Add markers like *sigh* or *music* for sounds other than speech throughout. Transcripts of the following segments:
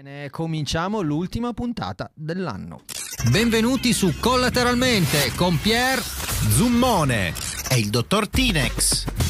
Bene, cominciamo l'ultima puntata dell'anno. Benvenuti su Collateralmente con Pier Zummone e il dottor Tinex.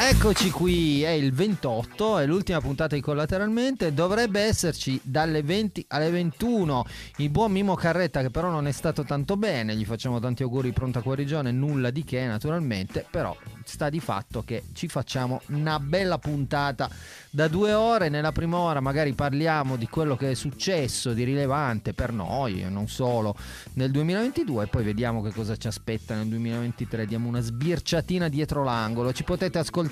Eccoci qui, è il 28, è l'ultima puntata di Collateralmente, dovrebbe esserci dalle 20 alle 21 il buon Mimo Carretta che però non è stato tanto bene, gli facciamo tanti auguri pronta guarigione, nulla di che naturalmente, però sta di fatto che ci facciamo una bella puntata da due ore, nella prima ora magari parliamo di quello che è successo di rilevante per noi e non solo nel 2022 e poi vediamo che cosa ci aspetta nel 2023, diamo una sbirciatina dietro l'angolo, ci potete ascoltare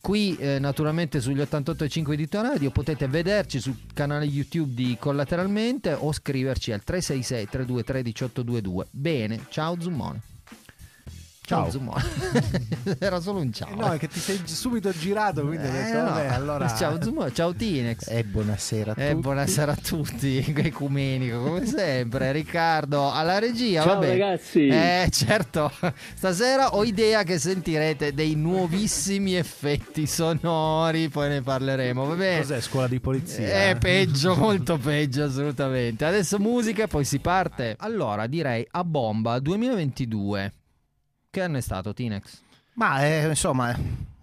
qui eh, naturalmente sugli 88.5 di Radio, potete vederci sul canale YouTube di Collateralmente o scriverci al 366 323 1822. Bene, ciao Zummone. Ciao. Zummone. *laughs* Era solo un ciao. Eh no, è che ti sei subito girato, quindi Eh, detto, no. vabbè, allora... *laughs* Ciao Zummone, ciao Tinex. E buonasera a Eh, tutti. buonasera a tutti, *laughs* ecumenico come sempre. Riccardo alla regia. Ciao vabbè. ragazzi. Eh, certo, stasera ho idea che sentirete dei nuovissimi effetti sonori, poi ne parleremo. Va bene. Cos'è scuola di polizia? Eh, peggio, molto peggio, assolutamente. Adesso musica e poi si parte. Allora, direi a bomba 2022. Che anno è stato, Tinex? Ma eh, insomma,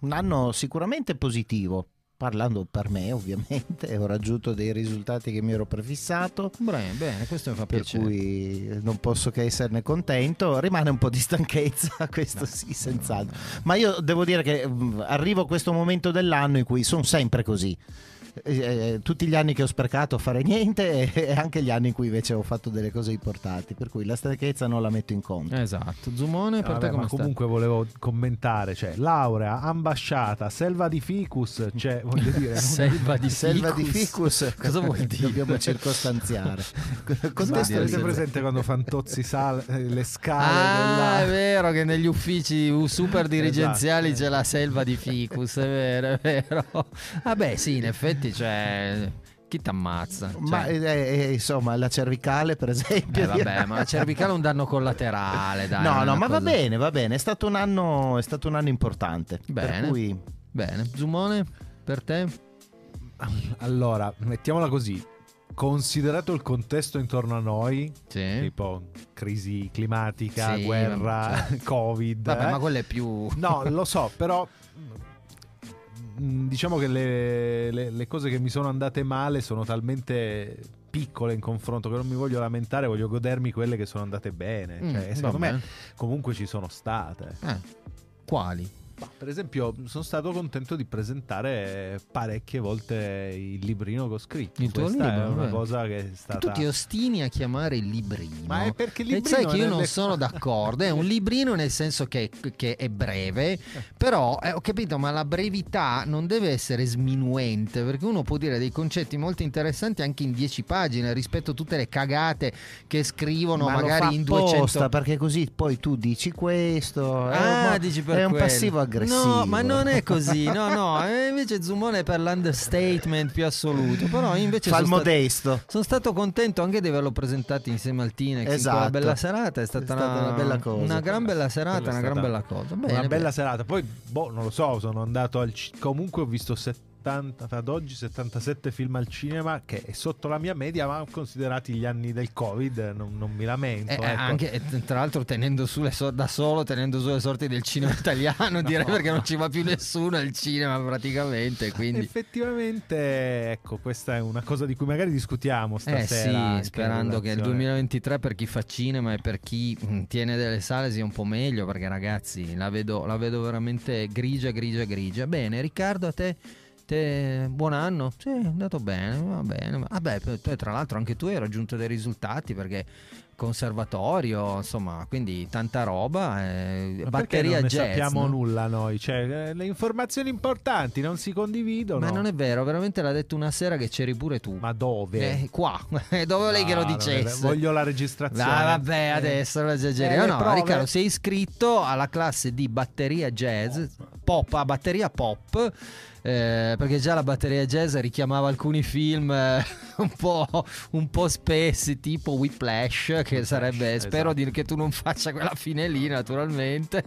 un anno sicuramente positivo. Parlando per me, ovviamente, *laughs* ho raggiunto dei risultati che mi ero prefissato. Bene, bene, questo mi fa Per piacere. cui non posso che esserne contento. Rimane un po' di stanchezza, *laughs* questo sì, senz'altro. Ma io devo dire che mm, arrivo a questo momento dell'anno in cui sono sempre così. Eh, eh, tutti gli anni che ho sprecato a fare niente e, *laughs* e anche gli anni in cui invece ho fatto delle cose importanti. Per cui la stanchezza non la metto in conto. Esatto. Zumone, per Vabbè, te come comunque volevo commentare, cioè laurea, ambasciata, selva di ficus, cioè voglio dire, Selva di Selva di ficus. Cosa vuol dire? Dobbiamo circostanziare. *laughs* Contesto avete presente quando Fantozzi sale eh, le scale Ah, è della... vero che negli uffici super dirigenziali Esatto. c'è la selva di ficus, è vero, è vero. Vabbè, sì, in effetti c'è chi t'ammazza? Cioè, Ma eh, eh, insomma, la cervicale, per esempio. eh, vabbè, ma la cervicale è un danno collaterale, dai. no, no, ma va cosa- bene, va bene. È stato un anno, è stato un anno importante. Bene. Per cui Bene, Zumone, per te? Allora, mettiamola così, considerato il contesto intorno a noi, Sì. tipo crisi climatica, Sì, guerra, covid, Vabbè, eh, ma quello è più... No, lo so, però diciamo che le, le- le cose che mi sono andate male sono talmente piccole in confronto che non mi voglio lamentare, voglio godermi quelle che sono andate bene. Mm, Cioè, secondo me comunque ci sono state. Eh, quali? Ma, per esempio, sono stato contento di presentare parecchie volte il librino che ho scritto. Il tuo Questa libro, è una vabbè. cosa che è Che stata tu ti ostini a chiamare il librino. Ma è perché il E librino sai che è io non nelle- sono d'accordo, è un librino nel senso che, che è breve, però eh, ho capito, ma la brevità non deve essere sminuente, perché uno può dire dei concetti molto interessanti anche in 10 pagine rispetto a tutte le cagate che scrivono ma magari in apposta, 200 perché così poi tu dici questo. è Ah, un, dici per è un passivo aggressivo. No, ma non è così. *laughs* No, no, eh, invece Zumone è per l'understatement più assoluto, però invece Fa sono stato- modesto. Sono stato contento anche di averlo presentato insieme al Tinex Esatto. bella serata. È stata, È stata una bella cosa. Una gran bella serata, una gran bella cosa. Bene, una bella bene. serata. Poi, boh, non lo so, sono andato al ci- comunque ho visto 70 ad oggi 77 film al cinema che è sotto la mia media, ma considerati gli anni del Covid non, non mi lamento. Eh, eh, ecco. anche eh, tra l'altro tenendo su le so- da solo tenendo su le sorti del cinema *laughs* italiano direi perché non ci va più nessuno al cinema praticamente quindi Effettivamente, ecco, questa è una cosa di cui magari discutiamo Eh stasera. sì, anche in sperando che il relazione- 2023 per chi fa cinema e per chi mm, tiene delle sale sia un po' meglio perché ragazzi la vedo, la vedo veramente grigia, grigia, grigia. Bene, Riccardo a te, te buon anno? Sì, è andato bene, va bene. Vabbè, tra l'altro anche tu hai raggiunto dei risultati perché conservatorio, insomma, quindi tanta roba, eh, Ma batteria non jazz. sappiamo no? nulla noi, cioè eh, le informazioni importanti non si condividono. Ma non è vero, veramente l'ha detto una sera che c'eri pure tu. Ma dove? Eh, qua, *laughs* dove lei che lo No, non è vero. dicesse? Voglio la registrazione. Ah, vabbè, Eh. adesso lo esageriamo. Eh, no, prove. Riccardo, sei iscritto alla classe di batteria jazz, pop, a batteria pop. Eh, perché già la batteria jazz richiamava alcuni film eh, *laughs* un, po', un po' spessi, tipo Whiplash, che sarebbe, esatto. spero di- che tu non faccia quella fine lì naturalmente,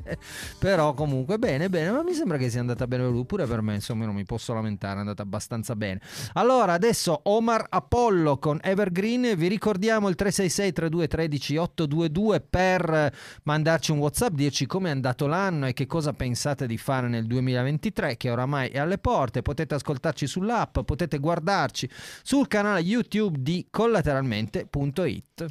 però comunque bene, bene, ma mi sembra che sia andata bene lui, pure per me, insomma, non mi posso lamentare, è andata abbastanza bene. Allora, adesso Omar Apollo con Evergreen, vi ricordiamo il 366 3213 822 per mandarci un WhatsApp, dirci come è andato l'anno e che cosa pensate di fare nel 2023 che oramai è alle porte. Potete ascoltarci sull'app, potete guardarci sul canale YouTube di collateralmente.it.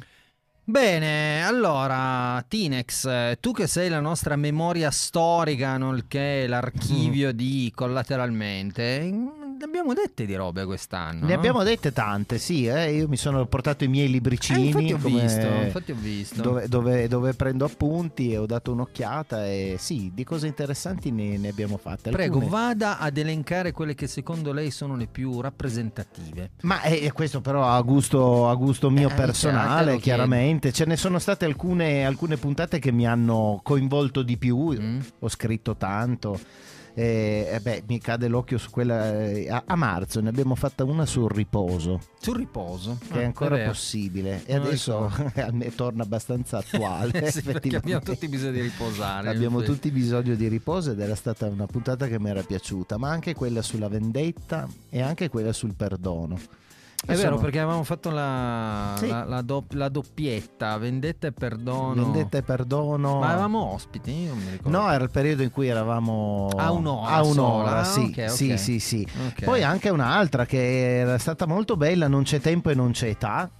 Bene, allora Tinex, tu che sei la nostra memoria storica, nonché l'archivio di collateralmente, mm, ne abbiamo dette di robe quest'anno. Ne no? abbiamo dette tante, sì. eh, Io mi sono portato i miei Eh, libricini. infatti ho come- visto, infatti ho visto. Dove, dove- dove prendo appunti e ho dato un'occhiata e sì, di cose interessanti ne, ne abbiamo fatte. Prego, Alcune- vada ad elencare quelle che secondo lei sono le più rappresentative. Ma è, questo però a gusto, a gusto mio Eh, lo personale, chiedo. chiaramente. Ce ne sono state alcune, alcune puntate che mi hanno coinvolto di più. Mm? Ho scritto tanto. E, e beh, mi cade l'occhio su quella. eh, A, a marzo ne abbiamo fatta una sul riposo, Sul riposo. che è Ah, ancora vero. possibile. E Non adesso *laughs* a me torna abbastanza attuale. *laughs* sì, abbiamo tutti bisogno di riposare. Abbiamo Sì. tutti bisogno di riposo ed era stata una puntata che mi era piaciuta, ma anche quella sulla vendetta e anche quella sul perdono. È Io vero, perché avevamo fatto la, Sì. la, la dopp- la doppietta, vendetta e perdono. Vendetta e perdono. Ma avevamo ospiti? Io non mi ricordo. No, era il periodo in cui eravamo A un'ora A un'ora, sola? sì, Ok, sì, sì, sì. Ok. Poi anche un'altra che era stata molto bella, Non c'è tempo e non c'è età.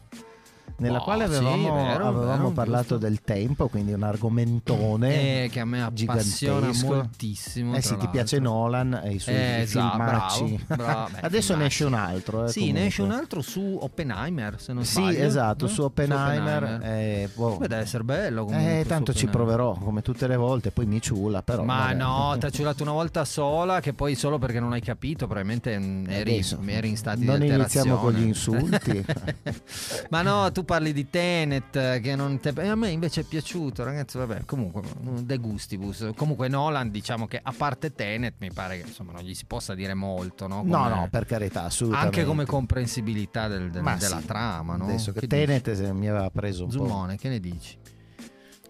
Nella Boh, quale sì, avevamo, vero, avevamo vero, parlato giusto. del tempo, quindi un argomentone Eh, che a me appassiona moltissimo. Eh sì, ti piace. Nolan e i suoi Eh, esatto, filmacci. bravo, bravo. Beh, *laughs* Adesso ne esce un filmacci. altro. eh, Sì, comunque. ne esce un altro su Oppenheimer, se non Sì, sbaglio. esatto, no? su Oppenheimer. Oppenheimer. eh, boh. Beh, deve essere bello comunque. Eh, su tanto ci proverò come tutte le volte, poi mi ciula. Però, Ma vabbè. no, *laughs* ti ha ciulato una volta sola che poi solo perché non hai capito, probabilmente mm, eri, eri in stati non di alterazione. iniziamo con gli insulti. *laughs* Ma no, tu parli di Tenet che non te... a me invece è piaciuto, ragazzi, vabbè, comunque de gustibus. Comunque Nolan, diciamo che a parte Tenet mi pare che insomma non gli si possa dire molto, no? no, Come- no, per carità, assolutamente. anche come comprensibilità del- del- della sì, trama, no? Adesso che, Che Tenet se mi aveva preso un dici? po'. Zumone, che ne dici?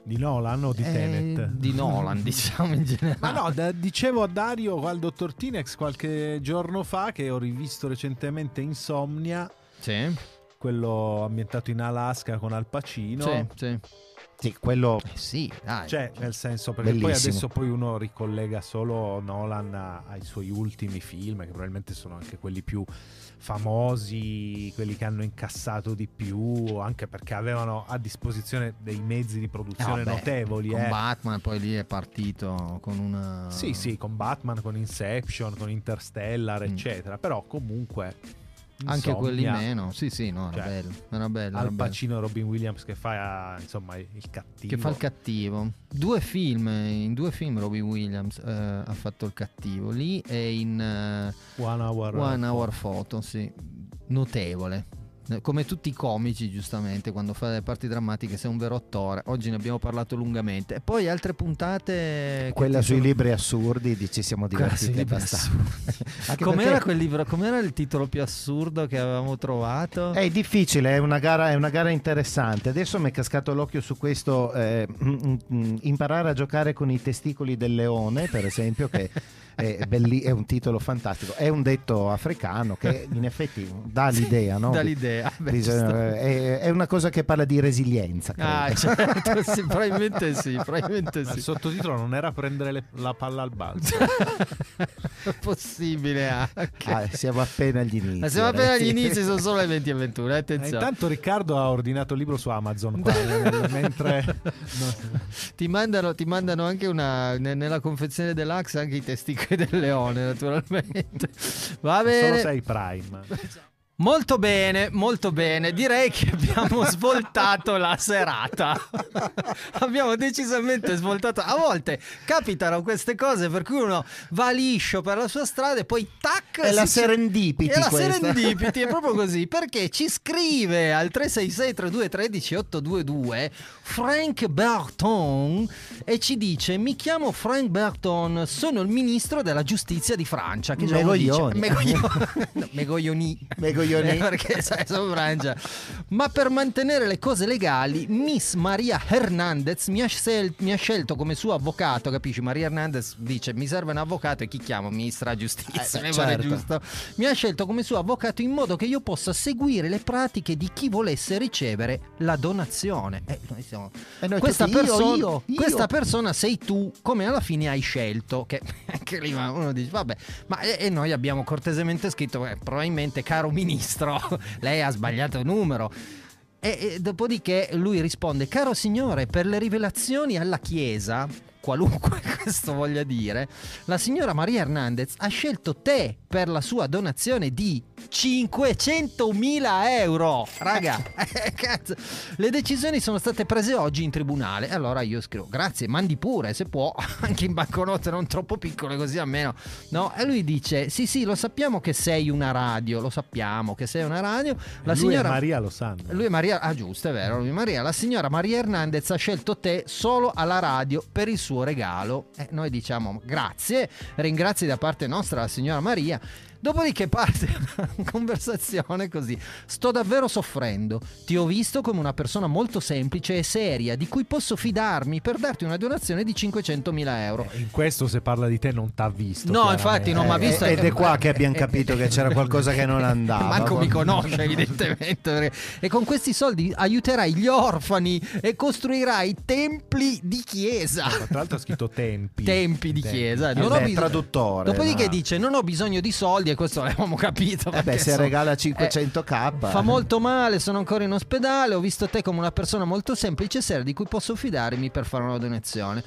Di Nolan o di Eh, Tenet? Di Nolan, *laughs* diciamo in generale. Ma no, da- dicevo a Dario al dottor Tinex qualche giorno fa che ho rivisto recentemente Insomnia, Sì, quello ambientato in Alaska con Al Pacino. sì, sì. Sì, quello Eh sì, dai. Cioè, nel senso, perché poi Bellissimo. adesso poi uno ricollega solo Nolan ai suoi ultimi film, che probabilmente sono anche quelli più famosi, quelli che hanno incassato di più, anche perché avevano a disposizione dei mezzi di produzione Eh, vabbè, notevoli. Con eh. Batman poi lì è partito con una... Sì, sì, con Batman, con Inception, con Interstellar, Mm. eccetera. Però comunque. Anche Insomnia, quelli meno. Sì, sì, no, era Cioè, bello. Era bello. Al. Pacino Robin Williams che fa insomma il cattivo. Che fa il cattivo. Due film, in due film Robin Williams eh, ha fatto il cattivo. Lì e in eh, One Hour, One Hour Photo, sì. Notevole. Eh, Come tutti i comici, giustamente, quando fa le parti drammatiche, sei un vero attore. Oggi ne abbiamo parlato lungamente. E poi altre puntate. quella sui sono- libri assurdi di- ci siamo divertiti abbastanza. *laughs* Com'era perché quel libro? Com'era il titolo più assurdo che avevamo trovato? È difficile, è una, gara, è una gara interessante. Adesso mi è cascato l'occhio su questo. eh, mm, mm, imparare a giocare con i testicoli del leone, per esempio, che *laughs* è, belli- è un titolo fantastico. È un detto africano che in effetti dà l'idea, no? Dà l'idea. Beh, sta. è, è una cosa che parla di resilienza. credo. Ah, certo, sì, probabilmente sì, *laughs* probabilmente Ma il sì. sottotitolo non era prendere le- la palla al balzo. *laughs* Possibile anche. Ah, siamo appena agli inizi. Ma siamo appena agli inizi, sono solo le *laughs* 20 e 21. eh, Eh, Attenzione. intanto Riccardo ha ordinato il libro su Amazon qua, nel- mentre no, Ti, mandano, ti mandano anche una, ne- nella confezione dell'Ax anche i testicoli del leone, naturalmente. Va solo bene. sei Prime. *laughs* Molto bene, molto bene. Direi che abbiamo *laughs* svoltato la serata. abbiamo decisamente svoltato. A volte capitano queste cose per cui uno va liscio per la sua strada e poi tac. È la serendipity È la questa. serendipity, è proprio *laughs* così. Perché ci scrive al 366 32 13 822 Frank Berton e ci dice: Mi chiamo Frank Berton, sono il ministro della giustizia di Francia. Che Megoglioni. Megoglioni. *laughs* Megoglioni. Megoglioni. Eh, *laughs* perché sai, sono Francia. Ma per mantenere le cose legali, Miss Maria Hernandez mi ha, scel- mi ha scelto come suo avvocato. Capisci? Maria Hernandez dice: Mi serve un avvocato. E chi chiamo? Ministra giustizia. Eh, mi certo. giusto. Mi ha scelto come suo avvocato in modo che io possa seguire le pratiche di chi volesse ricevere la donazione. Eh, noi siamo- E noi questa, tutti, io, persona, io, io. questa persona sei tu, come alla fine hai scelto. Che *laughs* anche lì uno dice: Vabbè, ma e, e noi abbiamo cortesemente scritto: eh, probabilmente, caro ministro, *laughs* lei ha sbagliato il numero. E, e dopodiché lui risponde: Caro signore, per le rivelazioni alla Chiesa, qualunque *laughs* questo voglia dire, la signora Maria Hernandez ha scelto te per la sua donazione di 500.000 euro. Raga, *laughs* eh, cazzo. le decisioni sono state prese oggi in tribunale. Allora io scrivo: Grazie, mandi pure se può, *laughs* anche in banconote non troppo piccole, così almeno. No? E lui dice: Sì, sì, lo sappiamo che sei una radio, lo sappiamo che sei una radio. La Lui signora e Maria lo sanno. lui e Maria, ah giusto, è vero, lui e Maria, la signora Maria Hernandez ha scelto te solo alla radio per il suo regalo. E noi diciamo grazie, ringrazi da parte nostra la signora Maria. Dopodiché parte una conversazione così. Sto davvero soffrendo. Ti ho visto come una persona molto semplice e seria, di cui posso fidarmi per darti una donazione di 500.000 euro. Eh, In questo se parla di te non t'ha visto. No, infatti non mi ha Eh, visto. ed è qua che abbiamo capito che c'era qualcosa che non andava. Manco mi conosce evidentemente perché- E con questi soldi aiuterai gli orfani E costruirai templi di chiesa Tra l'altro ha scritto tempi. Tempi di chiesa Eh Non ho beh, bis- traduttore, Dopodiché ma- dice non ho bisogno di soldi E questo l'avevamo capito Eh beh, se so- regala 500k. Fa molto male, sono ancora in ospedale. Ho visto te come una persona molto semplice e seria di cui posso fidarmi per fare una donazione.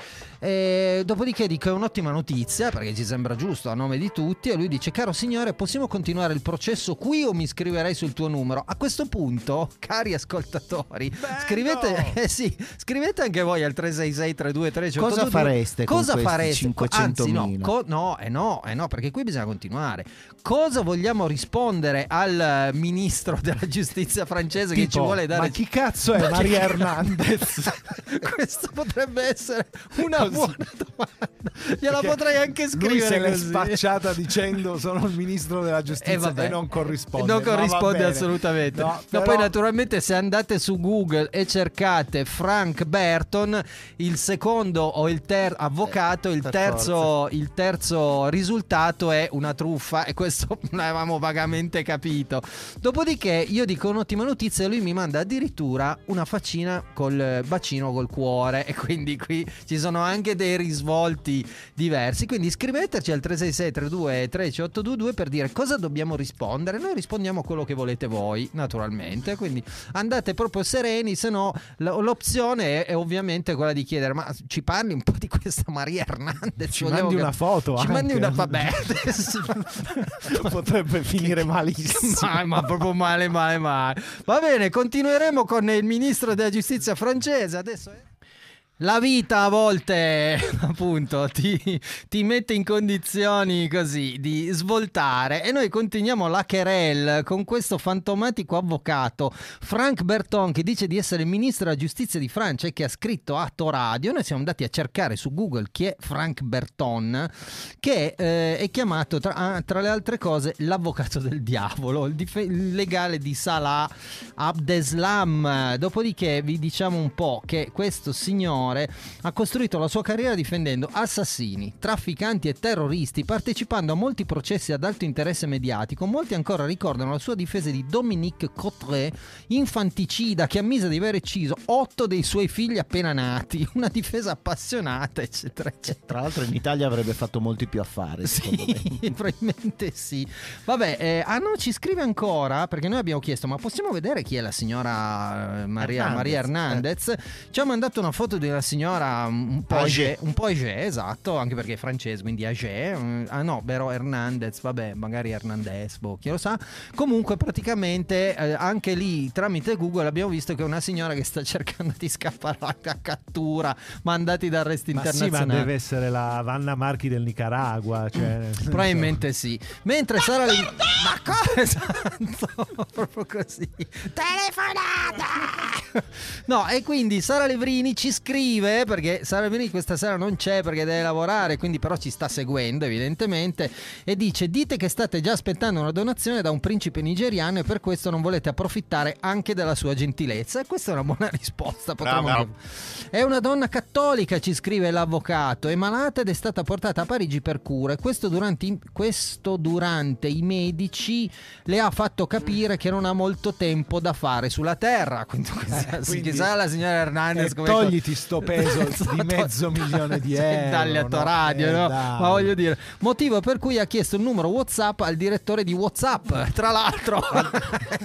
E dopodiché dico: è un'ottima notizia perché ci sembra giusto a nome di tutti. E lui dice: Caro signore, possiamo continuare il processo qui o mi scriverei sul tuo numero? A questo punto, cari ascoltatori, scrivete, *laughs* eh sì, scrivete anche voi al 366 32 Cosa fareste Cosa fareste? Co- Anzi, no, 500.000? co- no, eh no, eh no, perché qui bisogna continuare. Cosa vogliamo rispondere al eh, ministro della giustizia francese che ci Tipo, vuole dare Ma chi cazzo è Maria *laughs* Hernandez? Questo potrebbe essere *laughs* una. Buona domanda. *laughs* Gliela Perché potrei anche Lui se scrivere l'è spacciata *laughs* dicendo sono il ministro della giustizia Eh, e, vabbè. non corrisponde. Non corrisponde bene. assolutamente. No, No, però- poi naturalmente se andate su Google e cercate Frank Burton, il secondo o il terzo avvocato, il terzo, il terzo risultato è una truffa e questo *laughs* l'avevamo vagamente capito. Dopodiché io dico un'ottima notizia e lui mi manda addirittura una faccina col bacino col cuore e quindi qui ci sono anche dei risvolti diversi. Quindi scriveteci al 366 32 13822 per dire cosa dobbiamo rispondere. Noi rispondiamo quello che volete voi, naturalmente. Quindi andate proprio sereni, se no l'opzione è, è ovviamente quella di chiedere ma ci parli un po' di questa Maria Hernandez? Ci Vogliamo mandi cap- una foto Ci anche. mandi una vabbè. *laughs* Potrebbe finire malissimo. *laughs* ma, ma proprio male, male, male. Va bene, continueremo con il ministro della giustizia francese. Adesso è. La vita a volte, *laughs* appunto, ti, ti mette in condizioni così di svoltare e noi continuiamo la querelle con questo fantomatico avvocato Frank Berton che dice di essere ministro della giustizia di Francia e che ha scritto Atto Radio. Noi siamo andati a cercare su Google chi è Frank Berton, che eh, è chiamato tra, ah, tra le altre cose l'avvocato del diavolo, il, dif- il legale di Salah Abdeslam. Dopodiché vi diciamo un po' che questo signore ha costruito la sua carriera difendendo assassini, trafficanti e terroristi, partecipando a molti processi ad alto interesse mediatico. Molti ancora ricordano la sua difesa di Dominique Cottret, infanticida che ammise di aver ucciso otto dei suoi figli appena nati. *laughs* Una difesa appassionata, eccetera, eccetera. Tra l'altro in Italia avrebbe fatto molti più affari. Sì, *laughs* probabilmente sì. Vabbè, eh, ah no, ci scrive ancora perché noi abbiamo chiesto: ma possiamo vedere chi è la signora eh, Maria Hernandez, Maria Hernandez? Ci ha mandato una foto di una signora un po' age, un po' age, esatto, anche perché è francese, quindi age. mm, Ah no, però Hernandez, vabbè, magari Hernandez, boh, chi lo sa. Comunque praticamente eh, anche lì tramite Google abbiamo visto che è una signora che sta *laughs* cercando di scappare a cattura, mandati da arresti Ma sì, ma deve essere la Vanna Marchi del Nicaragua. Cioè, Probabilmente sì. Mentre Sara Livrini. Ma cosa? *laughs* Esatto, *laughs* proprio così. Telefonata! No, e quindi Sara Livrini ci scrive perché Sara Livrini questa sera non c'è perché deve lavorare, quindi però ci sta seguendo evidentemente e dice dite che state già aspettando una donazione da un principe nigeriano e per questo non volete approfittare anche della sua gentilezza. E questa è una buona *laughs* risposta. potremmo Bravo. dire. È una donna cattolica, ci scrive l'avvocato, è malata ed è stata portata a Parigi per cure. Questo durante, i- questo durante i medici le ha fatto capire che non ha molto tempo da fare sulla terra. *laughs* Quindi, questa- sì, quindi- chissà la signora Hernandez Eh, come togliti sto peso *laughs* Esatto. di mezzo milione di *laughs* euro. Dagli a no? radio, Eh, no? Ma voglio dire, motivo per cui ha chiesto il numero WhatsApp al direttore di WhatsApp. Tra l'altro, *laughs*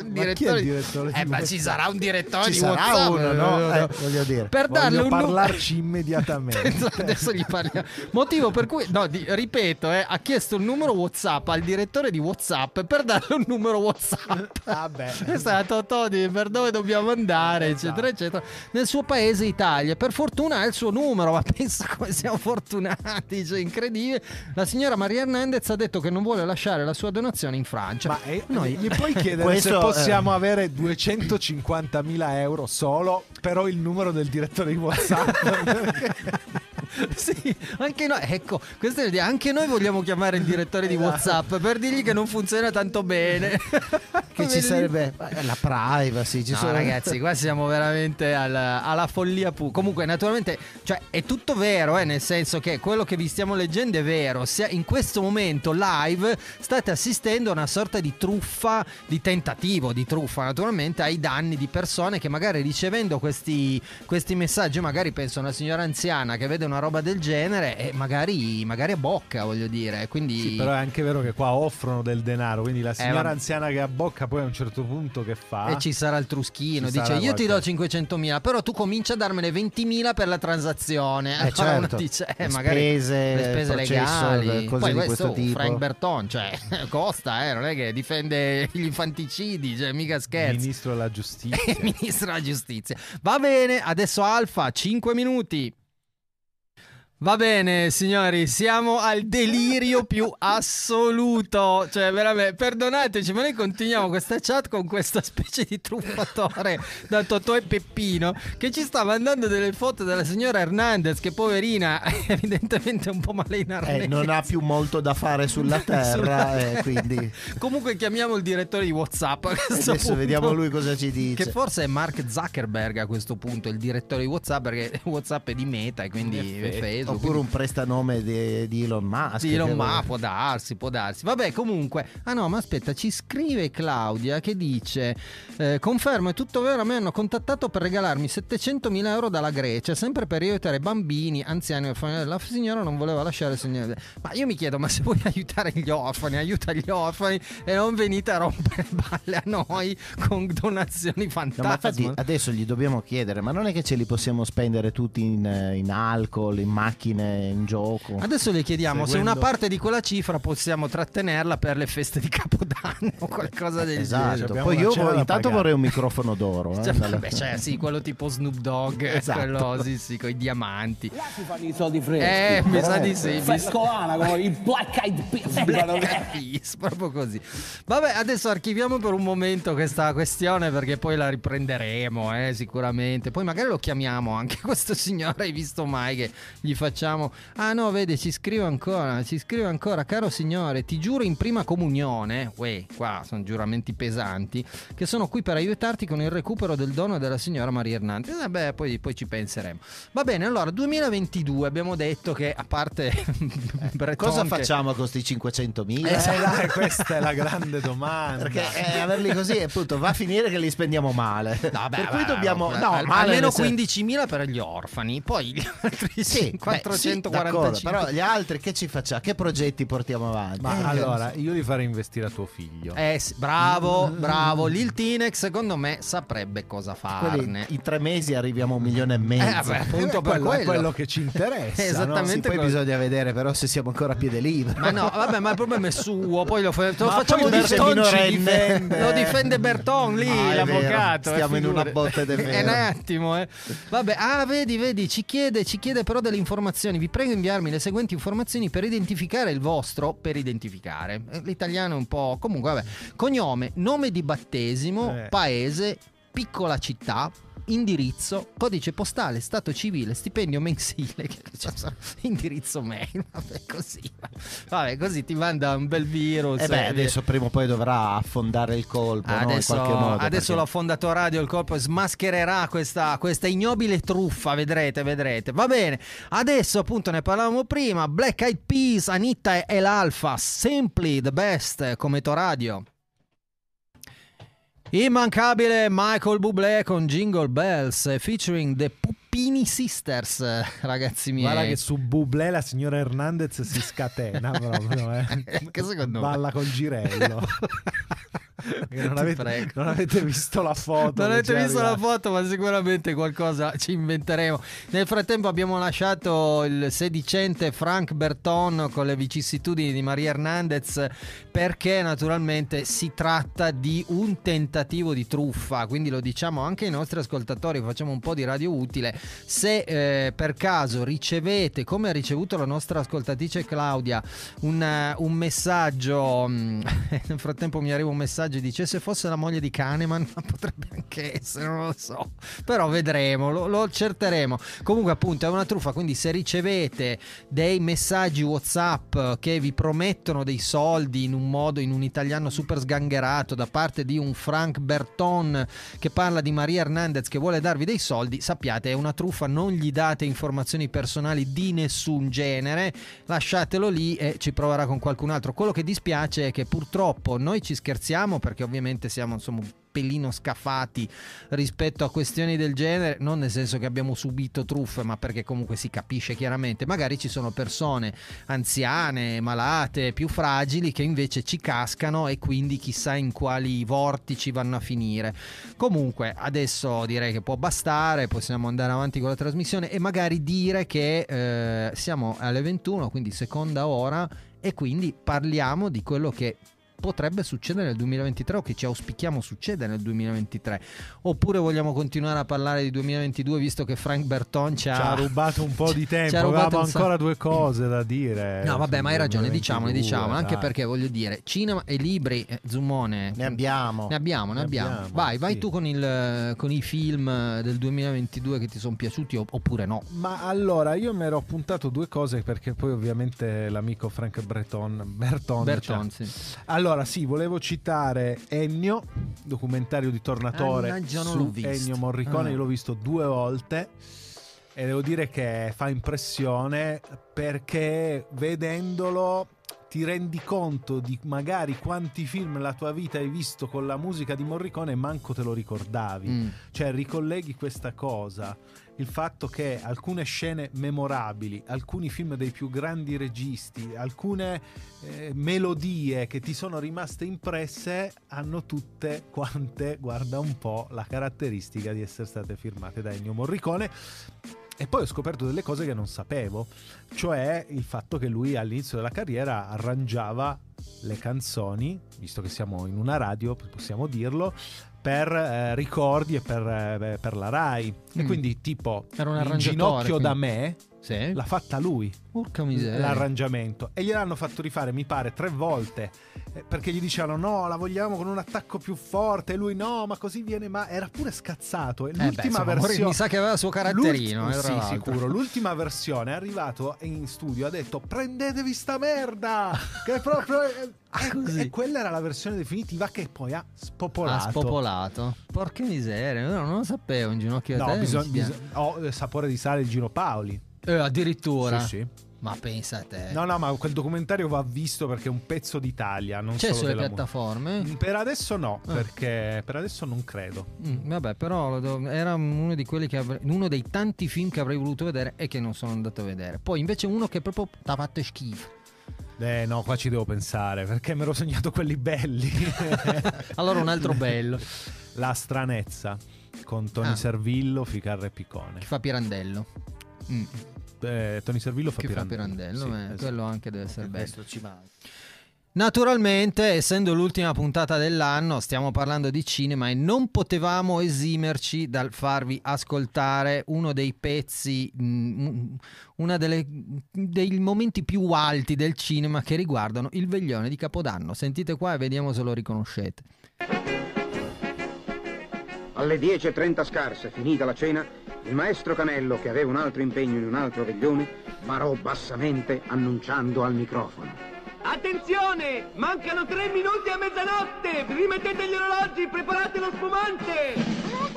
il direttore di Eh, ma ci sarà un direttore Ci di sarà WhatsApp. uno, no? Eh, voglio dire. Per darle Voglio un parlarci immediatamente. Adesso gli parliamo. Motivo per cui, no, di- ripeto, eh, ha chiesto il numero WhatsApp al direttore di WhatsApp per darle un numero WhatsApp. Vabbè. Questa è la Totò di per dove dobbiamo andare, eccetera, eccetera. Nel suo paese Italia. Per fortuna ha il suo numero, *laughs* ma pensa come siamo fortunati, cioè incredibile. La signora Maria Hernandez ha detto che non vuole lasciare la sua donazione in Francia. Ma eh, Noi- gli puoi *laughs* chiedere Questo, se eh. possiamo avere 250.000 euro solo, però il numero del direttore di WhatsApp. *laughs* *laughs* sì, anche noi, ecco, questo è l'idea. Anche noi vogliamo chiamare il direttore di WhatsApp per dirgli che non funziona tanto bene. *laughs* Che ci sarebbe eh, la privacy. Ci No, sono... ragazzi, qua siamo veramente alla, alla follia pu. Comunque, naturalmente, cioè, è tutto vero, eh, nel senso che quello che vi stiamo leggendo è vero. Se in questo momento live state assistendo a una sorta di truffa, di tentativo di truffa, naturalmente, ai danni di persone che magari ricevendo questi, questi messaggi, magari penso a una signora anziana che vede una roba del genere e magari, magari a bocca, voglio dire. Quindi. Sì, però è anche vero che qua offrono del denaro, quindi la signora vabbè. anziana che abbocca poi a un certo punto che fa? E ci sarà il truschino, Ci dice sarà io ti do qualche- 500.000, però tu comincia a darmene 20.000 per la transazione. Eh, Allora certo. dice, eh, Le magari spese, le spese processo, legali. cose Poi di questo questo tipo. Frank Berton, cioè *laughs* costa, eh, non è che difende gli infanticidi, cioè mica scherzi. Ministro della giustizia. *laughs* Ministro della giustizia. Va bene, adesso Alfa, 5 minuti. Va bene, signori, siamo al delirio più assoluto. Cioè, veramente, perdonateci, ma noi continuiamo questa chat con questa specie di truffatore da Totò e Peppino che ci sta mandando delle foto della signora Hernandez, che poverina, è evidentemente un po' male in arnese. Eh, non ha più molto da fare sulla *laughs* terra, Sulla eh, terra. quindi Comunque chiamiamo il direttore di WhatsApp. a questo adesso punto. vediamo lui cosa ci dice. Che forse è Mark Zuckerberg a questo punto, il direttore di WhatsApp, perché WhatsApp è di Meta e quindi è. Facebook. Oppure un prestanome di, di Elon Musk. Sì, Elon Musk, può darsi, può darsi. Vabbè, comunque. Ah no, ma aspetta, ci scrive Claudia che dice: eh, Confermo, è tutto vero. A me hanno contattato per regalarmi 700.000 euro dalla Grecia, sempre per aiutare bambini, anziani e orfani. La signora non voleva lasciare segnale. Ma io mi chiedo, ma se vuoi aiutare gli orfani, aiuta gli orfani e non venite a rompere *laughs* balle a noi con donazioni No, infatti fantasma. adesso gli dobbiamo chiedere, ma non è che ce li possiamo spendere tutti in, eh, in alcol, in macchine, in gioco? Adesso le chiediamo se Seguendo- una parte di quella cifra possiamo trattenerla per le feste di Capodanno o *laughs* qualcosa del Esatto, genere. poi io intanto pagare. vorrei un microfono d'oro. eh, Cioè, vabbè, cioè, sì, quello tipo Snoop Dogg, *laughs* Esatto. quello sì, sì, con i diamanti. Là si fanno i soldi freschi. Eh, mi sa di sì. Frescolana come il Black Eyed Peas. *laughs* Black Peas, proprio così. Vabbè, adesso archiviamo per un momento questa questione perché poi la riprenderemo, eh, sicuramente. Poi magari lo chiamiamo anche questo signore, hai visto mai che gli facciamo Ah no, vede, ci scrive ancora, ci scrive ancora, caro signore, ti giuro in prima comunione, uè, qua sono giuramenti pesanti, che sono qui per aiutarti con il recupero del dono della signora Maria Hernandez. Vabbè, poi, poi ci penseremo. Va bene, allora 2022 abbiamo detto che a parte *laughs* Breton Cosa che- facciamo con questi 500.000? Esatto. Eh, questa è la grande domanda. Perché eh, averli così appunto va a finire che li spendiamo male. No, beh, per cui beh, dobbiamo no, almeno nel sen- 15.000 per gli orfani, poi gli altri Sì, 50.000 Eh, sì, 445. d'accordo, però gli altri che ci facciamo? Che progetti portiamo avanti? Ma Eh, allora, io li farei investire a tuo figlio. Eh sì, bravo, Mm. bravo. Lil Tinex secondo me saprebbe cosa quelli- farne. in tre mesi arriviamo a un milione e mezzo. Eh, vabbè, appunto Eh, per quello, quello. è quello che ci interessa. Eh, *laughs* no? esattamente. Sì, poi quello- bisogna vedere però se siamo ancora a piede libero. Ma no, vabbè, ma il problema è suo. Poi lo, fa- lo Ma facciamo poi Berton ci difende. Lo difende Berton lì, Ah, l'avvocato. vero, stiamo eh, in una botte *laughs* è Eh, vero. un attimo, eh. Vabbè, ah, vedi, vedi, ci chiede, ci chiede però delle informazioni. Vi prego inviarmi le seguenti informazioni per identificare il vostro. Per identificare. Eh, L'italiano è un po'. Comunque, vabbè. Cognome, nome di battesimo, Eh. paese, piccola città. Indirizzo, codice postale, stato civile, stipendio mensile, *laughs* cioè, indirizzo mail, *laughs* vabbè così, vabbè così ti manda un bel virus. Eh beh, eh, adesso prima o poi dovrà affondare il colpo no? in Adesso, qualche modo. adesso perché- la Fondato Radio il colpo smaschererà questa, questa ignobile truffa, vedrete, vedrete. Va bene, adesso appunto ne parlavamo prima, Black Eyed Peas, Anita e l'Alfa, Simply the Best come Radio. Immancabile Michael Bublé con Jingle Bells featuring The Puppini Sisters, ragazzi miei. Guarda che su Bublé la signora Hernandez si scatena proprio, eh. *laughs* Che secondo me- Balla col girello. *laughs* Non, *laughs* avete, non avete visto la foto. Non avete visto la arrivata. foto, ma sicuramente qualcosa ci inventeremo. Nel frattempo abbiamo lasciato il sedicente Frank Berton con le vicissitudini di Maria Hernandez perché naturalmente si tratta di un tentativo di truffa, quindi lo diciamo anche ai nostri ascoltatori, facciamo un po' di radio utile. Se eh, per caso ricevete, come ha ricevuto la nostra ascoltatrice Claudia, un, eh, un messaggio, mm, *laughs* nel frattempo mi arriva un messaggio e dice se fosse la moglie di Kahneman, ma *laughs* potrebbe anche essere, non lo so, però vedremo, lo, lo accerteremo. Comunque appunto è una truffa, quindi se ricevete dei messaggi WhatsApp che vi promettono dei soldi in un modo, in un italiano super sgangherato da parte di un Frank Berton che parla di Maria Hernandez che vuole darvi dei soldi, sappiate è una truffa, non gli date informazioni personali di nessun genere, lasciatelo lì e ci proverà con qualcun altro. Quello che dispiace è che purtroppo noi ci scherziamo perché ovviamente siamo insomma un pelino scafati rispetto a questioni del genere, non nel senso che abbiamo subito truffe, ma perché comunque si capisce chiaramente, magari ci sono persone anziane, malate, più fragili che invece ci cascano e quindi chissà in quali vortici vanno a finire. Comunque adesso direi che può bastare, possiamo andare avanti con la trasmissione e magari dire che eh, siamo alle 21, quindi seconda ora e quindi parliamo di quello che potrebbe succedere nel 2023 o che ci auspichiamo succeda nel 2023 oppure vogliamo continuare a parlare di 2022 visto che Frank Berton ci ha, Ci ha rubato un po' di *laughs* ci ha tempo. rubato Avevamo sa- ancora due cose da dire. No, vabbè, ma hai ragione, 2022, diciamole, diciamole, anche dai. perché voglio dire, cinema e libri, eh, Zumone. Ne abbiamo. Ne abbiamo, ne Ne abbiamo. abbiamo, Vai, vai sì. tu con, il, con i film del 2022 che ti sono piaciuti oppure no. Ma allora io mi ero appuntato due cose perché poi ovviamente l'amico Frank Breton, Berton, Berton, cioè- sì. Allora sì, volevo citare Ennio, documentario di Tornatore Mannaggia, non su visto. Ennio Morricone, Ah. io l'ho visto due volte e devo dire che fa impressione perché vedendolo ti rendi conto di magari quanti film nella tua vita hai visto con la musica di Morricone e manco te lo ricordavi. Mm. Cioè ricolleghi questa cosa, il fatto che alcune scene memorabili, alcuni film dei più grandi registi, alcune eh, melodie che ti sono rimaste impresse hanno tutte quante, guarda un po', la caratteristica di essere state firmate da Ennio Morricone. E poi ho scoperto delle cose che non sapevo, cioè il fatto che lui all'inizio della carriera arrangiava le canzoni, visto che siamo in una radio, possiamo dirlo, per eh, ricordi e per, eh, per la RAI. E Mm. quindi tipo in ginocchio da quindi. me Sì. l'ha fatta lui Porca miseria. l'arrangiamento e gliel'hanno fatto rifare mi pare tre volte eh, perché gli dicevano no la vogliamo con un attacco più forte e lui no ma così viene ma era pure scazzato e Eh beh, l'ultima insomma, Morri- versione mi sa che aveva il suo caratterino. L'ult- eh, sì, sicuro. L'ultima versione è arrivato in studio ha detto prendetevi sta merda che è proprio *laughs* Ah, e- quella era la versione definitiva che poi ha spopolato. Ha spopolato. Porca miseria, non lo sapevo. Un ginocchio No, te. spiace. bisogna- oh, eh, sapore di sale il Gino Paoli. Eh, addirittura. Sì, sì. Ma pensa a te. No, no, ma quel documentario va visto perché è un pezzo d'Italia, non C'è solo sulle della mu- piattaforme? Per adesso no, Ah. perché per adesso non credo. Mm, vabbè, però era uno di quelli che avrei- uno dei tanti film che avrei voluto vedere e che non sono andato a vedere. Poi invece uno che proprio ti ha fatto schifo. Eh no, qua ci devo pensare perché mi ero segnato quelli belli. *laughs* Allora un altro bello, La stranezza con Tony Ah. Servillo, Ficarra e Piccone. che fa Pirandello. Mm, Eh, Tony Servillo fa che fa Pirandello. Pirandello, Sì, eh, esatto. quello anche deve essere bello. Questo ci manca. Naturalmente, essendo l'ultima puntata dell'anno, stiamo parlando di cinema e non potevamo esimerci dal farvi ascoltare uno dei pezzi, mm, uno dei momenti più alti del cinema che riguardano il veglione di Capodanno. Sentite qua e vediamo se lo riconoscete. Alle 10.30 scarse, finita la cena, il maestro Canello, che aveva un altro impegno in un altro veglione, barò bassamente annunciando al microfono. Attenzione! Mancano tre minuti a mezzanotte! Rimettete gli orologi, preparate lo spumante!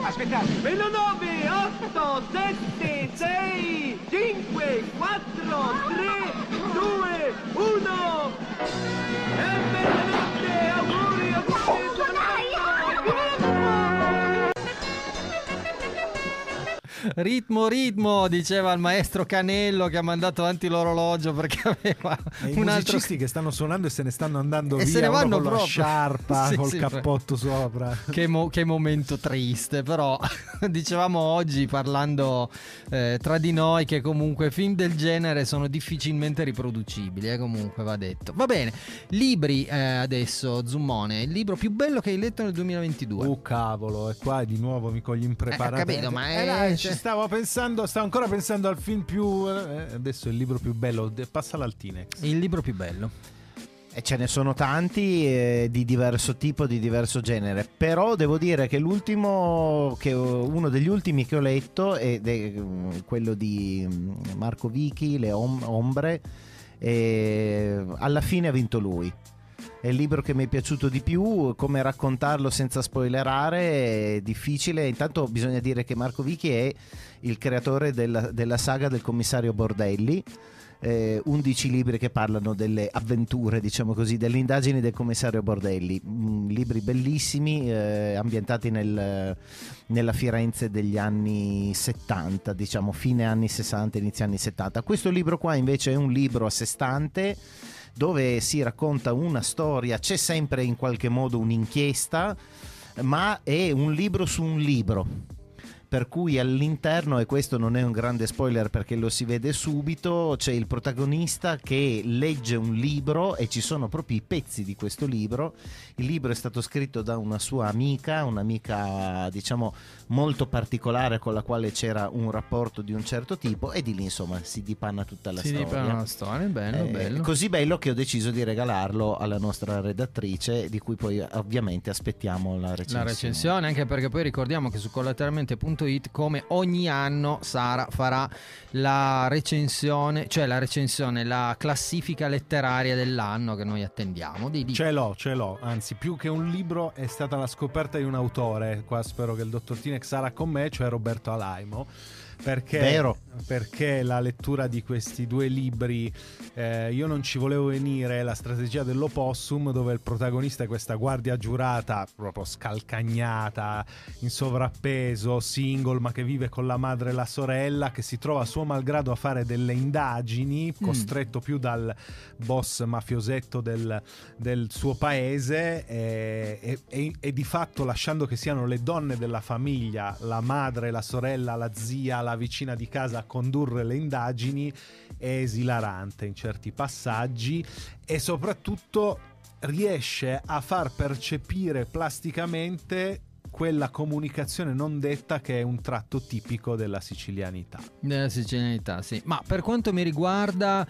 Aspettate! Meno 9, 8, 7, 6, 5, 4, 3, 2, 1! È mezzanotte! Auguri, auguri! Ritmo, ritmo, diceva il maestro Canello che ha mandato avanti l'orologio perché *laughs* aveva E I un altro... musicisti che stanno suonando e se ne stanno andando E via se ne vanno con la proprio. sciarpa, Sì, col sì, cappotto sopra. Che, mo- che momento triste, però *laughs* dicevamo oggi parlando eh, tra di noi che comunque film del genere sono difficilmente riproducibili, eh, comunque va detto. Va bene, libri eh, adesso, Zummone, il libro più bello che hai letto nel 2022. Oh cavolo, e qua di nuovo mi cogli impreparato. Eh, capito, ma Eh, è- dai, cioè- ci stavo pensando, stavo ancora pensando al film più... eh, adesso il libro più bello, passa l'Altinex. Il libro più bello. E ce ne sono tanti eh, di diverso tipo, di diverso genere. Però devo dire che l'ultimo, che, uno degli ultimi che ho letto è de- quello di mm, Marco Vichi, Le Om- Ombre. E alla fine ha vinto lui. È il libro che mi è piaciuto di più, come raccontarlo senza spoilerare è difficile. Intanto bisogna dire che Marco Vichi è il creatore della, della saga del commissario Bordelli. eh, 11 libri che parlano delle avventure, diciamo così, delle indagini del commissario Bordelli. Mm, libri bellissimi, eh, ambientati nel- nella Firenze degli anni 70, diciamo fine anni 60, inizio anni 70. Questo libro qua invece è un libro a sé stante dove si racconta una storia, c'è sempre in qualche modo un'inchiesta, ma è un libro su un libro. Per cui all'interno, e questo non è un grande spoiler perché lo si vede subito, c'è il protagonista che legge un libro e ci sono proprio i pezzi di questo libro. Il libro è stato scritto da una sua amica, un'amica diciamo molto particolare con la quale c'era un rapporto di un certo tipo e di lì insomma si dipanna tutta la si storia. ripara una storia, bello, Eh, bello. Così bello che ho deciso di regalarlo alla nostra redattrice, di cui poi ovviamente aspettiamo la recensione. La recensione, anche perché poi ricordiamo che su collateralmente.it, come ogni anno, Sara farà la recensione, cioè la recensione, la classifica letteraria dell'anno che noi attendiamo. Di, di- Ce l'ho, ce l'ho. Anzi, più che un libro è stata la scoperta di un autore. Qua spero che il dottor Tinex sarà con me, cioè Roberto Alaimo. Perché, Vero. Perché la lettura di questi due libri, eh, io non ci volevo venire, la strategia dell'opossum, dove il protagonista è questa guardia giurata, proprio scalcagnata, in sovrappeso, single, ma che vive con la madre e la sorella, che si trova a suo malgrado a fare delle indagini, costretto più dal boss mafiosetto del, del suo paese e, e- e- e di fatto lasciando che siano le donne della famiglia, la madre, la sorella, la zia, la vicina di casa condurre le indagini è esilarante in certi passaggi e soprattutto riesce a far percepire plasticamente quella comunicazione non detta che è un tratto tipico della sicilianità. Della sicilianità, sì. Ma per quanto mi riguarda,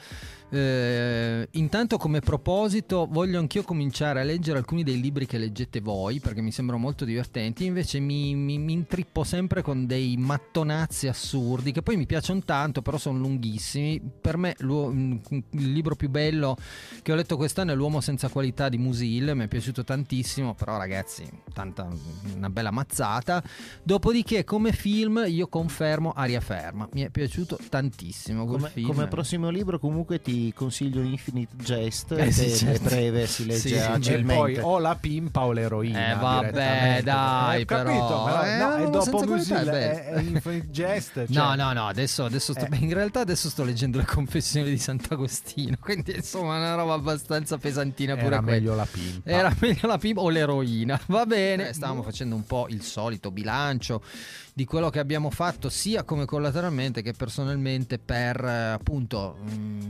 Eh, intanto come proposito voglio anch'io cominciare a leggere alcuni dei libri che leggete voi perché mi sembrano molto divertenti, invece mi, mi- mi intrippo sempre con dei mattonazzi assurdi che poi mi piacciono tanto però sono lunghissimi. Per me il libro più bello che ho letto quest'anno è L'uomo senza qualità di Musil, mi è piaciuto tantissimo, però ragazzi, tanta, una bella mazzata. Dopodiché come film io confermo Aria Ferma, mi è piaciuto tantissimo Come, film. come prossimo libro comunque ti consiglio Infinite Jest, Eh, sì, certo. è breve, si legge Sì, E agilmente. poi o la pimpa o l'eroina. Eh, vabbè, dai, Eh, capito, però, però, eh, no, e l'uomo dopo Musil è è, è Infinite Jest. No, cioè- no, no, adesso, adesso sto, Eh. in realtà adesso sto leggendo le confessioni di Sant'Agostino, *laughs* quindi insomma è una roba abbastanza pesantina pure Era quella. meglio la pimpa. Era meglio la pimpa o l'eroina, va bene. Eh, stavamo facendo un po' il solito bilancio di quello che abbiamo fatto sia come collateralmente che personalmente per eh, appunto mh,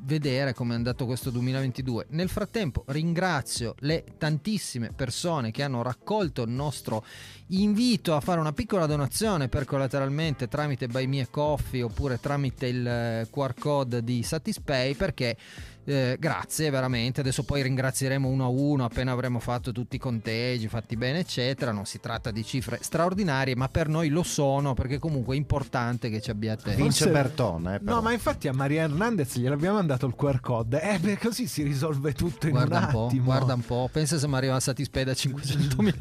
vedere come è andato questo 2022. Nel frattempo ringrazio le tantissime persone che hanno raccolto il nostro invito a fare una piccola donazione per collateralmente tramite Buy Me Coffee oppure tramite il eh, QR code di Satispay perché eh, grazie veramente adesso poi ringrazieremo uno a uno appena avremo fatto tutti i conteggi fatti bene eccetera non si tratta di cifre straordinarie ma per noi lo sono perché comunque è importante che ci abbiate Vince Bertone. eh, però. No, ma infatti a Maria Hernandez gliel'abbiamo mandato il QR code. Eh, beh, così si risolve tutto in guarda un un po', attimo. guarda un po', pensa se mi arriva a Satispay da 500.000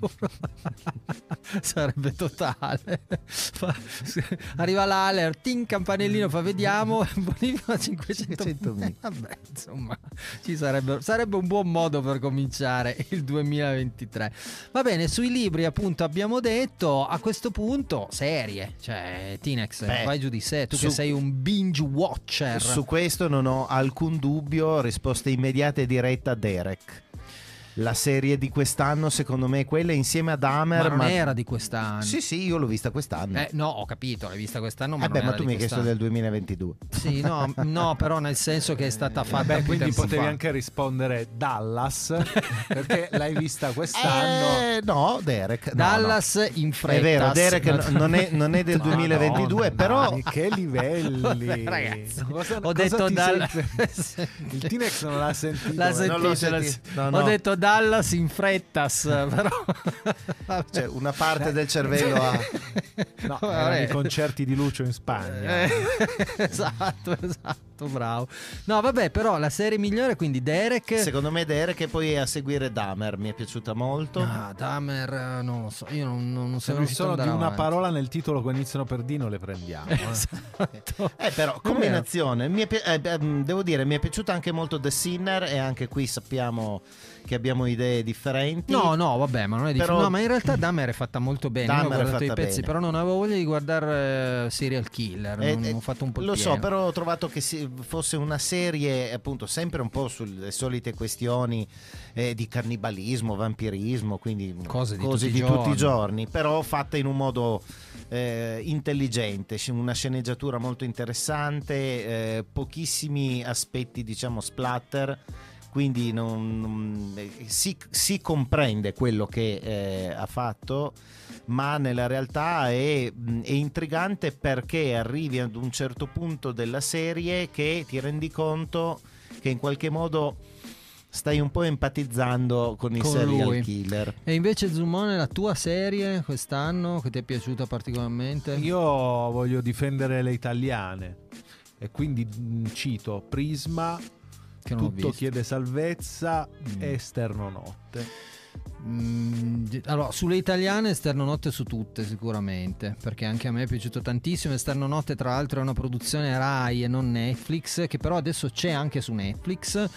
euro, *laughs* sarebbe totale. Fa- *laughs* arriva l'alert, tin campanellino, fa vediamo, bonifico a 500.000. Vabbè, insomma, ci sarebbe, sarebbe un buon modo per cominciare il 2023. Va bene, sui libri appunto abbiamo detto, a questo punto serie, cioè Tinex, Beh, vai giù di sé, tu su- che sei un binge watcher. Su questo non ho alcun dubbio, risposta immediata e diretta Derek. La serie di quest'anno secondo me è quella insieme ad Hammer. ma non era di quest'anno. Sì, sì, io l'ho vista quest'anno. Eh, no, ho capito, l'hai vista quest'anno, ma Eh non beh, ma era tu di mi hai chiesto del quest'anno. 2022. Sì, no, no, però nel senso che è stata fatta Vabbè, più quindi tempo potevi fa. anche rispondere Dallas *laughs* perché l'hai vista quest'anno. Eh, no, Derek. no, Dallas in no. fretta. È vero, Derek non è, non è del Madonna, 2022, però che livelli *laughs* Ragazzi, Cosa- ho cosa detto Dallas. *laughs* il Tinex non l'ha sentito L'ha eh. non l'ho sentito, l'ha- sentito. No, Ho no. detto Dallas in frettas, *laughs* però vabbè. cioè, una parte del cervello ha... *laughs* no, i concerti di Lucio in Spagna Eh, *laughs* esatto, esatto, bravo. No, vabbè, però la serie migliore quindi Derek Secondo me Derek e poi a seguire Dahmer mi è piaciuta molto. Ah, Dahmer, eh, non lo so, io non, non, non se sono non ad di una avanti. parola nel titolo che iniziano per D non le prendiamo eh. Esatto. Eh, però, combinazione. Mi è eh, mm, devo dire, mi è piaciuta anche molto The Sinner e anche qui sappiamo che abbiamo idee differenti. No, no, vabbè, ma non è difficile. Però- No, ma in realtà Dahmer è fatta molto bene. Io ho Dahmer guardato i pezzi, bene. però non avevo voglia di guardare eh, Serial Killer. Eh, non, eh, ho fatto un po' Lo so, però ho trovato che fosse una serie, appunto, sempre un po' sulle solite questioni eh, di cannibalismo, vampirismo, quindi Cose di tutti i giorni. i giorni, però fatta in un modo eh, intelligente, una sceneggiatura molto interessante, eh, pochissimi aspetti, diciamo, splatter. Quindi non- non- eh, si, si comprende quello che eh, ha fatto, ma nella realtà è, è intrigante perché arrivi ad un certo punto della serie che ti rendi conto che in qualche modo stai un po' empatizzando con il Con serial lui. killer. E invece Zumone, la tua serie quest'anno che ti è piaciuta particolarmente? io voglio difendere le italiane e quindi cito Prisma Tutto chiede salvezza Mm. Esterno Notte Mm, allora, sulle italiane Esterno Notte su tutte sicuramente, perché anche a me è piaciuto tantissimo. Esterno Notte tra l'altro è una produzione Rai e non Netflix, che però adesso c'è anche su Netflix.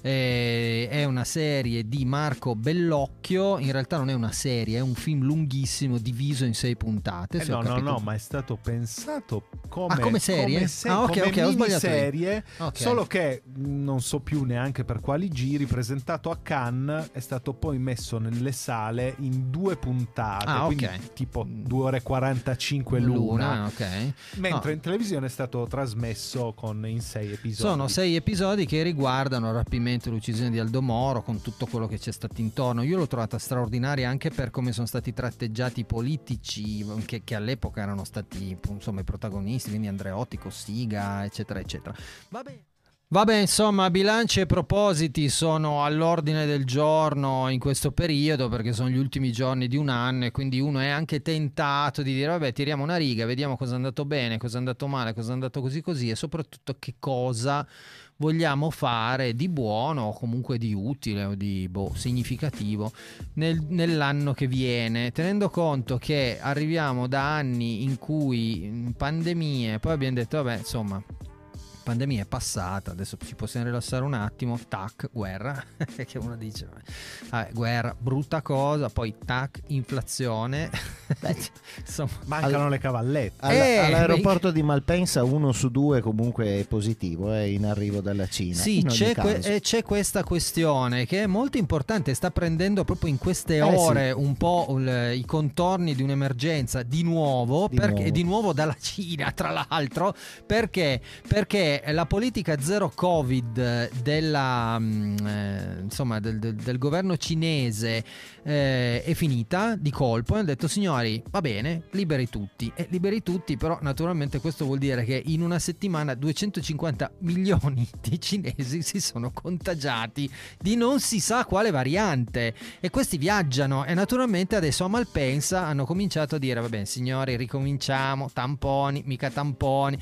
Eh, è una serie di Marco Bellocchio, in realtà non è una serie, è un film lunghissimo diviso in sei puntate. Eh no, no, no, ma è stato pensato come, Ah, come serie? come se- Ah, ok, ok, ho sbagliato io. miniserie, Ok. solo che non so più neanche per quali giri, presentato a Cannes, è stato poi messo nelle sale in due puntate, Ah, quindi ok. tipo 2 ore e 45 l'una, ok. mentre No. in televisione è stato trasmesso con, in sei episodi. Sono sei episodi che riguardano il rapimento e l'uccisione di Aldo Moro con tutto quello che c'è stato intorno. Io l'ho trovata straordinaria anche per come sono stati tratteggiati i politici che, che all'epoca erano stati insomma i protagonisti, quindi Andreotti, Cossiga, eccetera, eccetera. Va bene. Vabbè, insomma, bilanci e propositi sono all'ordine del giorno in questo periodo perché sono gli ultimi giorni di un anno e quindi uno è anche tentato di dire vabbè, tiriamo una riga, vediamo cosa è andato bene, cosa è andato male, cosa è andato così così e soprattutto che cosa vogliamo fare di buono o comunque di utile o di boh, significativo nel- nell'anno che viene, tenendo conto che arriviamo da anni in cui pandemie, poi abbiamo detto vabbè, insomma, pandemia è passata, adesso ci possiamo rilassare un attimo, tac, guerra, *laughs* che uno dice, vabbè, guerra, brutta cosa, poi tac, inflazione, *laughs* *laughs* insomma, Mancano le cavallette. Alla- Eh, all'aeroporto di Malpensa uno su due comunque è positivo, è in arrivo dalla Cina. Sì, c'è, que- caso. e c'è questa questione che è molto importante, sta prendendo proprio in queste Eh, ore un po' il- i contorni di un'emergenza di nuovo, Di perché, nuovo. e di nuovo dalla Cina, tra l'altro, perché, perché la politica zero Covid della, mm, eh, insomma, del, del- del governo cinese eh, è finita di colpo e hanno detto signori va bene liberi tutti. E liberi tutti però naturalmente questo vuol dire che in una settimana 250 milioni di cinesi si sono contagiati di non si sa quale variante. E questi viaggiano. E naturalmente adesso a Malpensa hanno cominciato a dire va bene signori ricominciamo tamponi mica tamponi.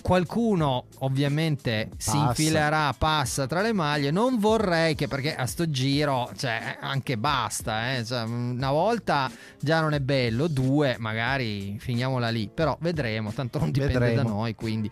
Qualcuno ovviamente si Passa. infilerà passa tra le maglie. Non vorrei che perché a sto giro cioè anche basta eh, cioè, una volta già non è bello due magari finiamola lì però vedremo tanto non dipende Vedremo. da noi quindi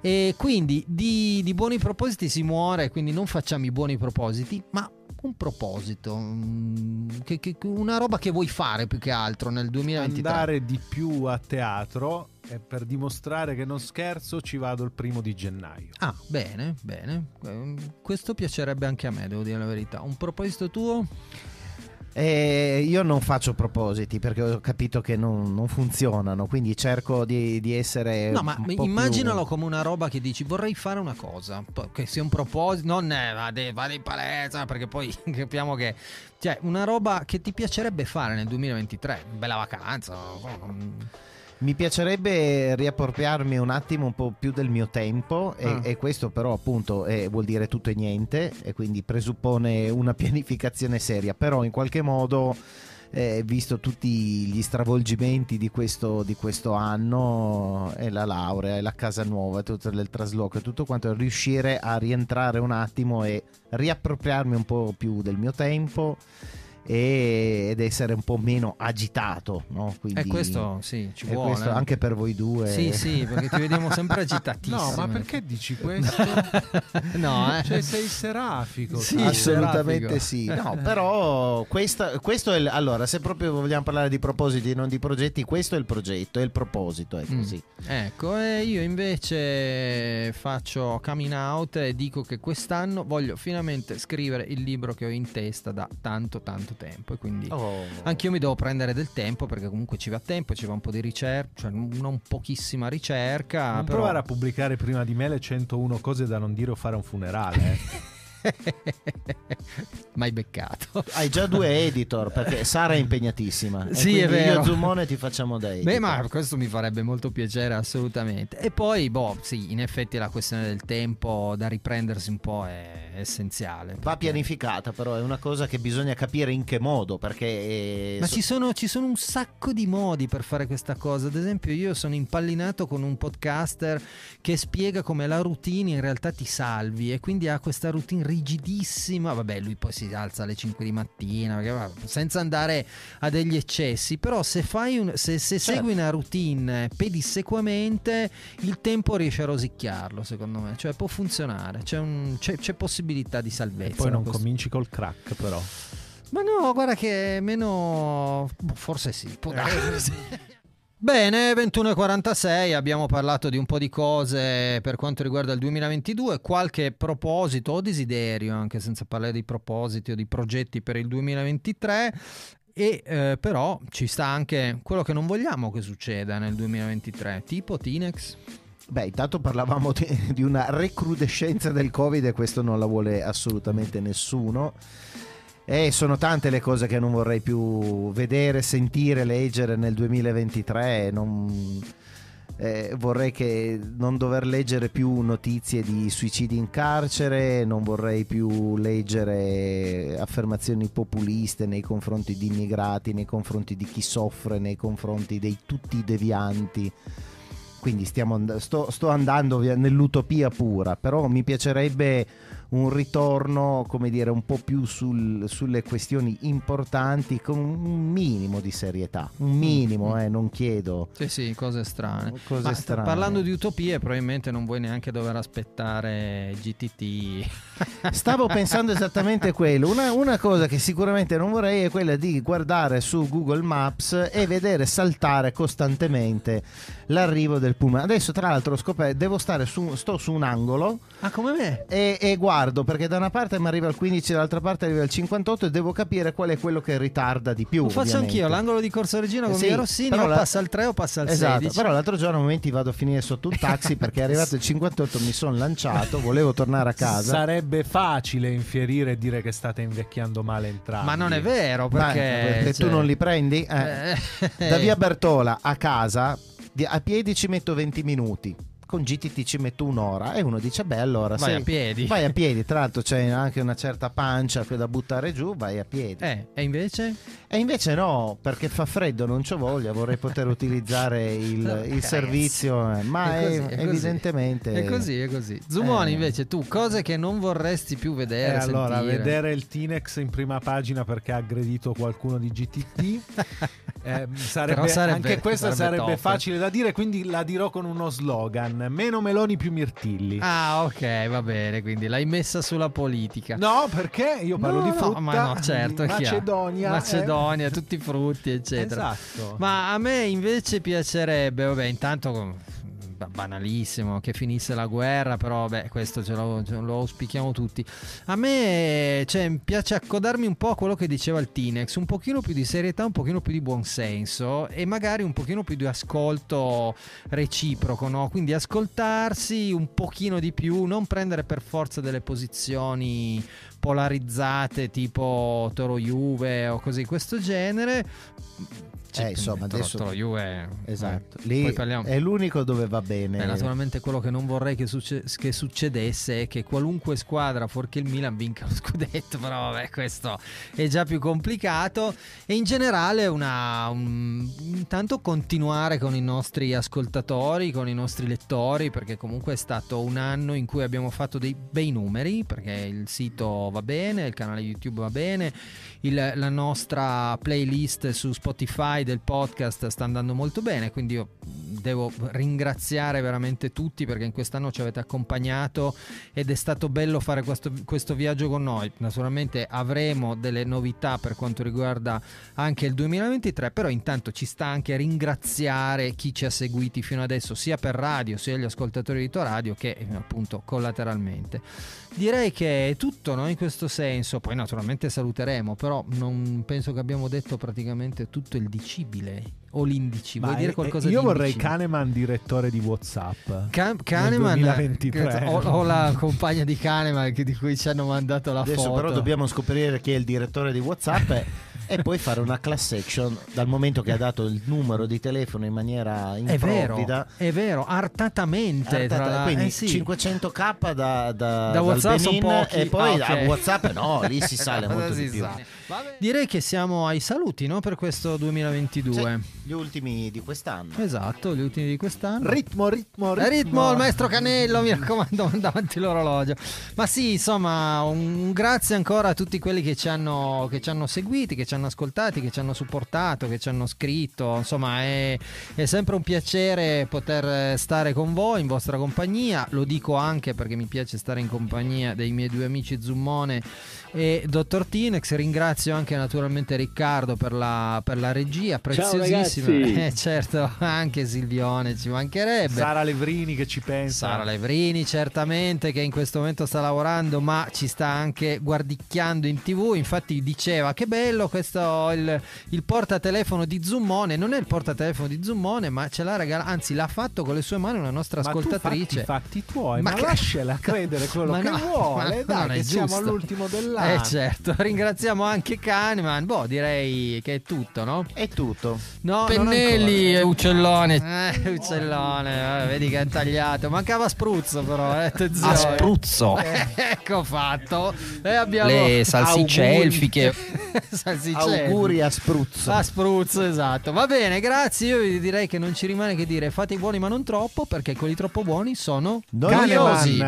e quindi di, di buoni propositi si muore quindi non facciamo i buoni propositi ma un proposito mm, che- che- una roba che vuoi fare più che altro nel 2023 Andare di più a teatro e per dimostrare che non scherzo ci vado il primo di gennaio. Ah, bene, bene. Ehm, Questo piacerebbe anche a me, devo dire la verità. Un proposito tuo? Eh, io non faccio propositi perché ho capito che non, non funzionano, quindi cerco di, di essere. No, ma immaginalo più- come una roba che dici vorrei fare una cosa, che sia un proposito, non è vado, vado in palestra, perché poi *laughs* capiamo che... Cioè, una roba che ti piacerebbe fare nel 2023, bella vacanza. Mi piacerebbe riappropriarmi un attimo un po' più del mio tempo e, Ah. e questo però appunto eh, vuol dire tutto e niente e quindi presuppone una *laughs* pianificazione seria, però in qualche modo eh, visto tutti gli stravolgimenti di questo, di questo anno e la laurea e la casa nuova, tutto il trasloco e tutto quanto, riuscire a rientrare un attimo e riappropriarmi un po' più del mio tempo e- ed essere un po' meno agitato, no? Quindi, E questo sì, ci vuole. questo anche per voi due. Sì, sì, perché ti vediamo sempre agitatissimo. No, ma perché dici questo? *laughs* no, eh. Cioè, sei serafico. Sì. Assolutamente serafico. sì. *laughs* No, però questa- questo è il, allora, se proprio vogliamo parlare di propositi e non di progetti, questo è il progetto, è il proposito, è Mm. così. Ecco, e io invece faccio coming out e dico che quest'anno voglio finalmente scrivere il libro che ho in testa da tanto tanto tempo e quindi Oh. anche io mi devo prendere del tempo perché comunque ci va tempo, ci va un po' di ricerca, cioè non pochissima ricerca, Non però provare a pubblicare prima di me le 101 cose da non dire o fare un funerale. eh. *laughs* *laughs* mai beccato. Hai già due editor perché Sara è impegnatissima. E Sì, è vero. Io Zumone ti facciamo da editor. Beh, ma questo mi farebbe molto piacere, assolutamente. E poi, boh, sì, in effetti la questione del tempo da riprendersi un po' è essenziale. Va perché- pianificata, però è una cosa che bisogna capire in che modo, perché eh, Ma so- ci sono, ci sono un sacco di modi per fare questa cosa. Ad esempio, io sono impallinato con un podcaster che spiega come la routine in realtà ti salvi e quindi ha questa routine rigidissima. Vabbè, lui poi si alza alle 5 di mattina, perché, senza andare a degli eccessi. Però se, fai un, se, se Certo. segui una routine pedissequamente, il tempo riesce a rosicchiarlo, secondo me. Cioè può funzionare, c'è, un- c'è- c'è possibilità di E salvezza. poi da non questo- cominci col crack, però. ma no, guarda che meno. boh, Forse sì. può *laughs* darsi. *laughs* *laughs* Bene, 21.46, abbiamo parlato di un po' di cose per quanto riguarda il 2022, qualche proposito o desiderio, anche senza parlare di propositi o di progetti per il 2023, e eh, però ci sta anche quello che non vogliamo che succeda nel 2023, tipo Tinex. Beh, intanto parlavamo di, di una recrudescenza del Covid e questo non la vuole assolutamente nessuno. E sono tante le cose che non vorrei più vedere, sentire, leggere nel 2023. Non, eh, vorrei che non dover leggere più notizie di suicidi in carcere, non vorrei più leggere affermazioni populiste nei confronti di immigrati, nei confronti di chi soffre, nei confronti dei tutti i devianti. Quindi stiamo sto, sto andando nell'utopia pura, però mi piacerebbe un ritorno, come dire, un po' più sul- sulle questioni importanti con un minimo di serietà, un minimo, eh, non chiedo. Sì, sì, cose strane. Cose Ma strane. Parlando di utopie, probabilmente non vuoi neanche dover aspettare GTT. *laughs* Stavo pensando esattamente quello. Una, una cosa che sicuramente non vorrei è quella di guardare su Google Maps e vedere saltare costantemente l'arrivo del pullman. Adesso, tra l'altro, ho scoperto, devo stare su, sto su un angolo Ah, come me? e, e guardo perché da una parte mi arriva il 15, dall'altra parte arriva il 58 e devo capire qual è quello che ritarda di più. Lo faccio ovviamente. anch'io, l'angolo di Corso Regina con Sì, via Rossini, però o la- passa al 3 o passa al Esatto, 16. però l'altro giorno a momenti vado a finire sotto un taxi *laughs* perché è arrivato il 58, mi sono lanciato, volevo tornare a casa. Sarebbe facile infierire e dire che state invecchiando male entrambi. Ma non è vero, perché... e tu cioè, non li prendi? Eh. eh, Da via *laughs* Bertola a casa, a piedi ci metto 20 minuti. Con GTT ci metto un'ora e uno dice beh allora Vai a piedi. vai a piedi tra l'altro c'è anche una certa pancia che da buttare giù vai a piedi Eh, e invece? e invece no perché fa freddo non c'ho voglia vorrei poter utilizzare il, *laughs* il servizio eh, ma è così, è- è evidentemente È così, è così. Zumoni, Eh. invece, tu, cose che non vorresti più E vedere, allora, sentire. vedere il Tinex in prima pagina perché ha aggredito qualcuno di GTT. *laughs* eh, sarebbe, sarebbe- anche questa sarebbe sarebbe, facile da dire, quindi la dirò con uno slogan: meno Meloni più Mirtilli. Ah, ok, va bene, quindi l'hai messa sulla politica. No, perché io parlo No, di no, frutta, ma no, certo. Macedonia, Macedonia, eh. tutti i frutti, eccetera. Esatto. Ma a me invece piacerebbe, vabbè, intanto banalissimo che finisse la guerra, però vabbè, questo ce lo, ce lo auspichiamo tutti. A me cioè, piace accodarmi un po' a quello che diceva il Tinex, un pochino più di serietà, un pochino più di buonsenso e magari un pochino più di ascolto reciproco, no? Quindi ascoltarsi un pochino di più, non prendere per forza delle posizioni polarizzate tipo Toro Juve o cose di questo genere. Eh, insomma, Toro- adesso- Juve esatto eh, lì poi parliamo- è l'unico dove va bene. Beh, naturalmente quello che non vorrei che, succe- che succedesse è che qualunque squadra, fuorché il Milan, vinca lo scudetto, *laughs* però vabbè, questo è già più complicato. E in generale una, un- intanto continuare con i nostri ascoltatori, con i nostri lettori, perché comunque è stato un anno in cui abbiamo fatto dei bei numeri, perché il sito va bene, il canale YouTube va bene, il- la nostra playlist su Spotify del podcast sta andando molto bene, quindi io devo ringraziare veramente tutti perché in quest'anno ci avete accompagnato ed è stato bello fare questo, questo viaggio con noi. Naturalmente avremo delle novità per quanto riguarda anche il 2023, però intanto ci sta anche ringraziare chi ci ha seguiti fino adesso, sia per radio, sia gli ascoltatori di Radio che eh, appunto collateralmente. Direi che è tutto no, in questo senso, poi naturalmente saluteremo, però non penso che abbiamo detto praticamente tutto il dicibile o l'indici. Ma Vuoi dire eh, qualcosa io di vorrei indicibile? Kahneman direttore di WhatsApp. Ca- Kahneman 2023. o, o la compagna di Kahneman che- di cui ci hanno mandato la adesso foto. però dobbiamo scoprire chi è il direttore di Whatsapp *laughs* e, poi fare una class action dal momento che ha dato il numero di telefono in maniera È vero, improvvida è vero, artatamente. tra la- quindi eh sì. 500k da, da, Da WhatsApp sono Benin pochi. e poi Ah, ok. a Whatsapp no, lì si *laughs* sale molto si di più. sa? Direi che siamo ai saluti no, per questo 2022. Sì, gli ultimi di quest'anno. Esatto, gli ultimi di quest'anno. Ritmo, ritmo, ritmo. Eh, Ritmo, il maestro Canello, mi raccomando, *laughs* manda avanti l'orologio. Ma sì, insomma, un, un grazie ancora a tutti quelli che ci, hanno, che ci hanno seguiti, che ci hanno ascoltati, che ci hanno supportato, che ci hanno scritto. Insomma, è, è sempre un piacere poter stare con voi, in vostra compagnia. Lo dico anche perché mi piace stare in compagnia dei miei due amici Zummone e Dottor Tinex. Ringrazio anche naturalmente Riccardo per la, per la regia, preziosissima. Eh, certo, anche Silvione, ci mancherebbe. Sara Levrini che ci pensa. Sara Levrini certamente che in questo momento sta lavorando ma ci sta anche guardicchiando in tv infatti diceva che bello questo il, il portatelefono di Zummone. Non è il portatelefono di Zummone, ma ce l'ha regalato, anzi l'ha fatto con le sue mani una nostra Ma tu ascoltatrice. fatti i fatti tuoi, ma, Ma che- lasciala *laughs* credere quello Ma che no, vuole. Dai, che siamo giusto. all'ultimo dell'anno. Eh certo, *laughs* ringraziamo anche Kahneman. Boh, direi che è tutto, no? È tutto. No, Pennelli e uccellone. Eh, uccellone, eh, vedi che è tagliato. Mancava spruzzo, però, eh, attenzione. A spruzzo. Eh, *laughs* ecco fatto. E abbiamo Le salsicce auguri. elfiche. *laughs* salsicce Auguri a spruzzo. A spruzzo, esatto. Va bene, grazie. Io vi direi che non ci rimane che dire fate i buoni ma non troppo, perché quelli troppo buoni sono Noiosi.